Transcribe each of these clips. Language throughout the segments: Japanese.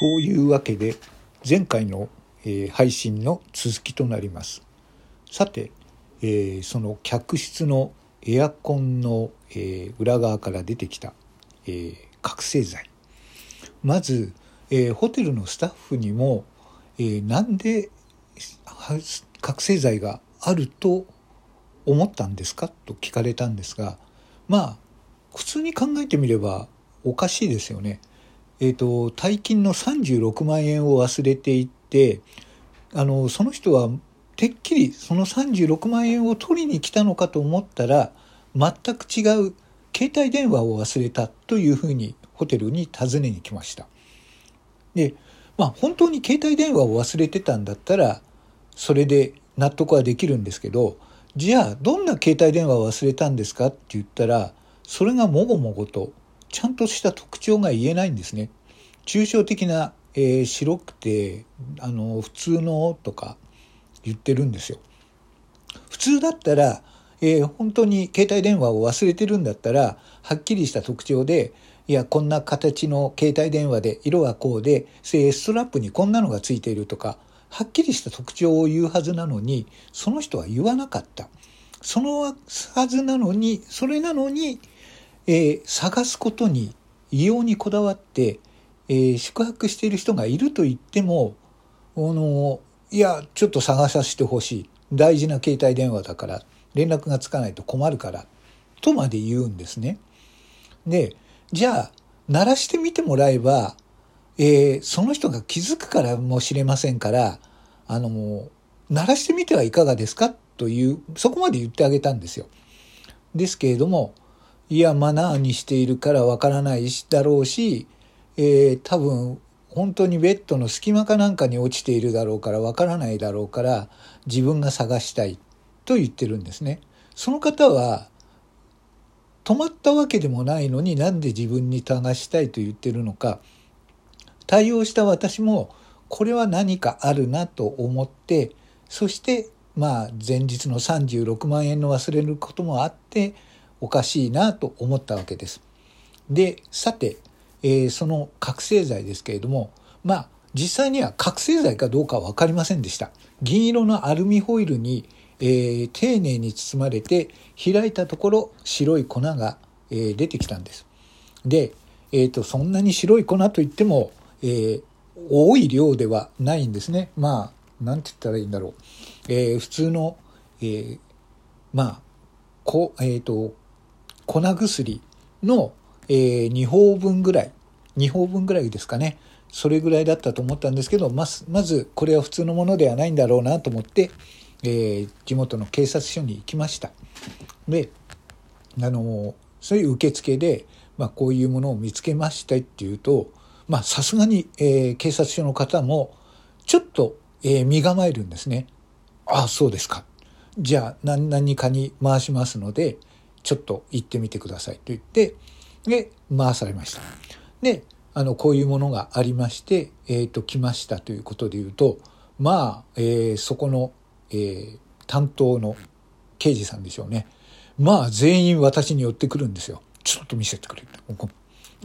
というわけで前回の、えー配信の続きとなります。さて、えーその客室のエアコンの、えー裏側から出てきた、え覚醒剤。まず、えホテルのスタッフにも、えーなんで覚醒剤があると思ったんですか？と聞かれたんですがまあ普通に考えてみればおかしいですよね。えー、と大金の36万円を忘れていってあのその人はてっきりその36万円を取りに来たのかと思ったら全く違う携帯電話を忘れたというふうにホテルに尋ねに来ました。でまあ本当に携帯電話を忘れてたんだったらそれで納得はできるんですけどじゃあどんな携帯電話を忘れたんですかって言ったらそれがもごもごとちゃんとした特徴が言えないんですね。抽象的な、えー白くてあの普通のとか言ってるんですよ。普通だったら、えー本当に携帯電話を忘れてるんだったらはっきりした特徴でいやこんな形の携帯電話で色はこうでストラップにこんなのがついているとかはっきりした特徴を言うはずなのにその人は言わなかった。そのはずなのにそれなのにえー探すことに異様にこだわって、えー宿泊している人がいると言ってもあのいやちょっと探させてほしい大事な携帯電話だから連絡がつかないと困るからとまで言うんですね。でじゃあ鳴らしてみてもらえば、えーその人が気づくからもしれませんからあの鳴らしてみてはいかがですか？というそこまで言ってあげたんですよ。ですけれどもいやマナーにしているからわからないだろうし、えー多分本当にベッドの隙間かなんかに落ちているだろうからわからないだろうから自分が探したいと言ってるんですね。その方は止まったわけでもないのになんで自分に探したいと言ってるのか対応した私もこれは何かあるなと思ってそしてまあ前日の36万円の忘れることもあっておかしいなと思ったわけです。でさて、えーその覚醒剤ですけれどもまあ実際には覚醒剤かどうかは分かりませんでした。銀色のアルミホイルに、えー丁寧に包まれて開いたところ白い粉が、えー出てきたんです。で、えー、とそんなに白い粉といっても、えー多い量ではないんですね。まあなんて言ったらいいんだろう。えー普通の、えーまあこえー、と粉薬の、えー2包分ぐらい2包分ぐらいですかねそれぐらいだったと思ったんですけどまずまずこれは普通のものではないんだろうなと思って、えー地元の警察署に行きました。であのそういう受付で、まあ、こういうものを見つけましたっていうとまあさすがに、えー警察署の方もちょっと、えー身構えるんですね。ああそうですか。じゃあ何何かに回しますのでちょっと行ってみてくださいと言ってで回されました。であのこういうものがありまして、えー、と来ましたということで言うとまあ、えーそこの、えー担当の刑事さんでしょうねまあ全員私に寄ってくるんですよ。ちょっと見せてくれ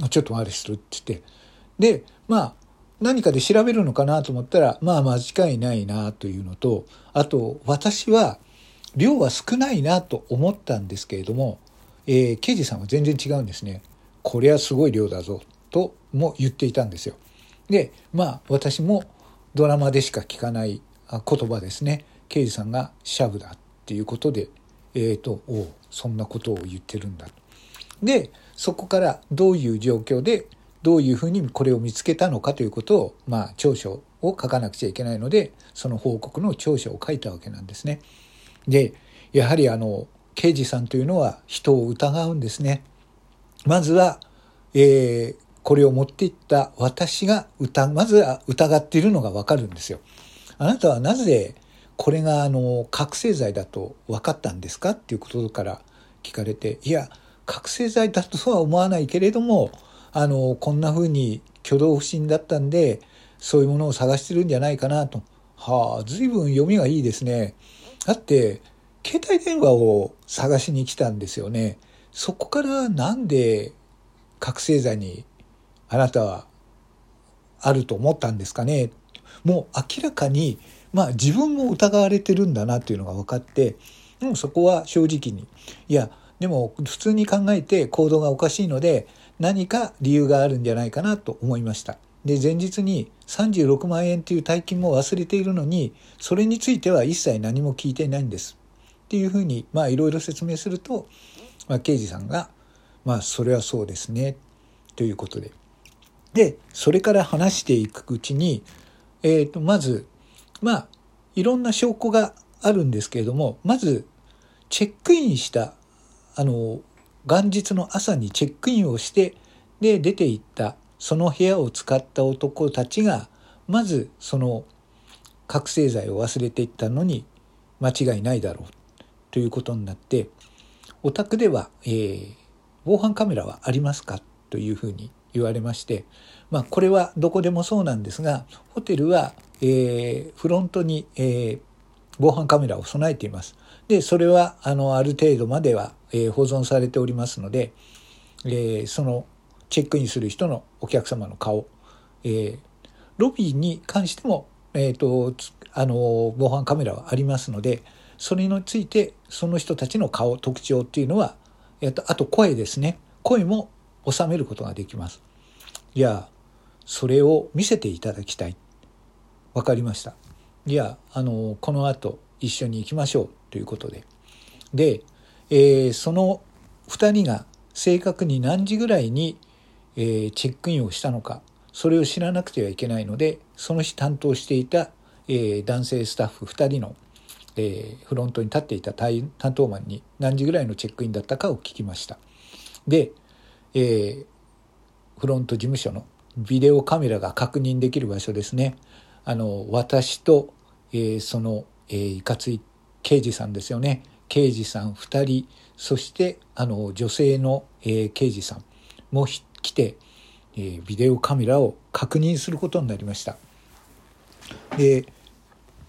ちょっとあれするって言ってでまあ何かで調べるのかなと思ったらまあ間違いないなというのとあと私は量は少ないなと思ったんですけれども、えー刑事さんは全然違うんですね。これはすごい量だぞとも言っていたんですよ。でまあ私もドラマでしか聞かない言葉ですね刑事さんが「シャブだ」っていうことでえー、とおそんなことを言ってるんだと。でそこからどういう状況でどういうふうにこれを見つけたのかということを、まあ、調書を書かなくちゃいけないのでその報告の調書を書いたわけなんですね。でやはりあの刑事さんというのは人を疑うんですね。まずは、えーこれを持っていった私が疑まずは疑っているのがわかるんですよ。あなたはなぜこれがあの覚醒剤だと分かったんですかっていうことから聞かれていや覚醒剤だとは思わないけれどもあのこんな風に挙動不審だったんでそういうものを探してるんじゃないかなとはあ随分読みがいいですねだって携帯電話を探しに来たんですよね。そこからなんで覚醒剤にあなたはあると思ったんですかね。もう明らかに、まあ、自分も疑われてるんだなというのが分かってもうそこは正直に。いやでも普通に考えて行動がおかしいので何か理由があるんじゃないかなと思いました。で前日に36万円という大金も忘れているのにそれについては一切何も聞いていないんです。っていうふうにまあいろいろ説明すると、まあ、刑事さんが「まあそれはそうですね」ということで。でそれから話していくうちに、えー、とまずまあいろんな証拠があるんですけれどもまずチェックインしたあの元日の朝にチェックインをしてで出て行ったその部屋を使った男たちがまずその覚醒剤を忘れていったのに間違いないだろうということになってお宅では、えー、防犯カメラはありますか？というふうに言われまして、まあ、これはどこでもそうなんですがホテルは、えー、フロントに、えー、防犯カメラを備えています。でそれはあのある程度までは、えー、保存されておりますので、えー、そのチェックインする人のお客様の顔、えー、ロビーに関しても、えーと、あの防犯カメラはありますのでそれについてその人たちの顔特徴っていうのは、えーと、あと声ですね。声も収めることができます。いやそれを見せていただきたい。分かりました。いやあのこの後一緒に行きましょう。ということで。で、えー、その2人が正確に何時ぐらいにえー、チェックインをしたのかそれを知らなくてはいけないのでその日担当していた、えー、男性スタッフ2人の、えー、フロントに立っていた担当マンに何時ぐらいのチェックインだったかを聞きました。で、えー、フロント事務所のビデオカメラが確認できる場所ですね。あの私と、えー、その、えー、いかつい刑事さんですよね。刑事さん2人そしてあの女性の、えー、刑事さん。も来て、えー、ビデオカメラを確認することになりました。で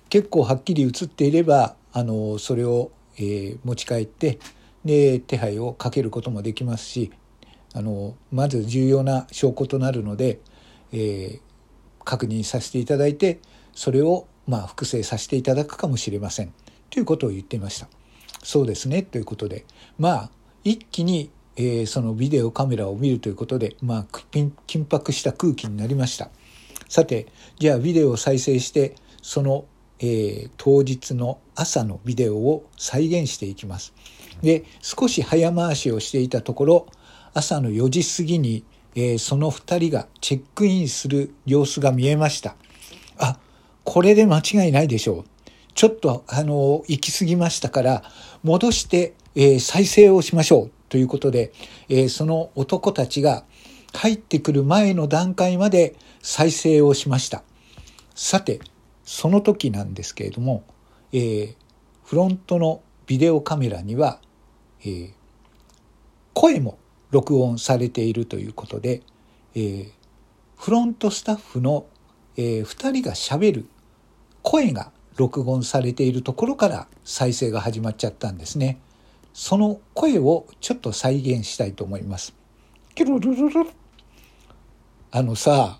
結構はっきり映っていればあのそれを、えー、持ち帰ってで手配をかけることもできますしあのまず重要な証拠となるので、えー、確認させていただいてそれをまあ複製させていただくかもしれませんということを言っていました。そうですねということでまあ一気にえー、そのビデオカメラを見るということで、まあ、緊迫した空気になりました。さて、じゃあビデオを再生して、その、えー、当日の朝のビデオを再現していきます。で、少し早回しをしていたところ、朝の4時過ぎに、えー、その2人がチェックインする様子が見えました。あ、これで間違いないでしょう。ちょっと、あの、行き過ぎましたから、戻して、えー、再生をしましょう。ということで、えー、その男たちが帰ってくる前の段階まで再生をしました。さて、その時なんですけれども、えー、フロントのビデオカメラには、えー、声も録音されているということで、えー、フロントスタッフの、えー、2人がしゃべる声が録音されているところから再生が始まっちゃったんですね。その声をちょっと再現したいと思います。キュルルルルあのさ、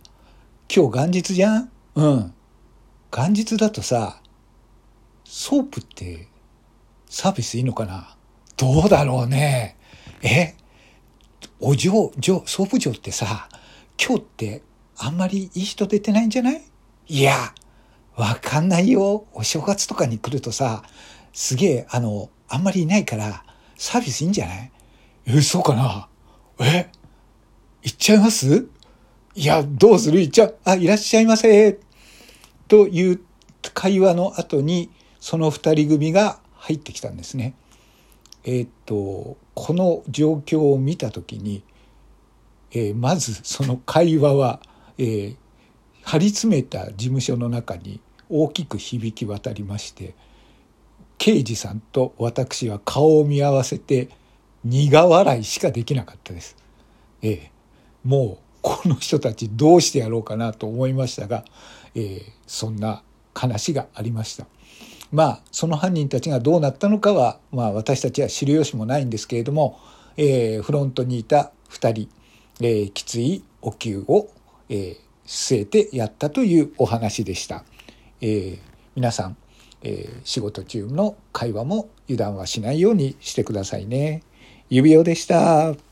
今日元日じゃん？うん。元日だとさ、ソープってサービスいいのかな？どうだろうね。え？お嬢、嬢、ソープ嬢ってさ、今日ってあんまりいい人出てないんじゃない？いや、わかんないよ。お正月とかに来るとさ、すげえ、あの、あんまりいないから、サービスいいんじゃない？え、そうかな？え？行っちゃいます？いや、どうする？行っちゃう？あ、いらっしゃいませ。という会話の後に、その二人組が入ってきたんですね。えー、っと、この状況を見たときに、えー、まずその会話は、えー、張り詰めた事務所の中に大きく響き渡りまして、刑事さんと私は顔を見合わせて苦笑いしかできなかったです。ええ、もうこの人たちどうしてやろうかなと思いましたが、えー、そんな話がありました。まあその犯人たちがどうなったのかは、まあ、私たちは知る由もないんですけれども、えー、フロントにいた2人、えー、きついお給を、えー、据えてやったというお話でした。えー、皆さん、えー、仕事中の会話も油断はしないようにしてくださいね。指輪でした。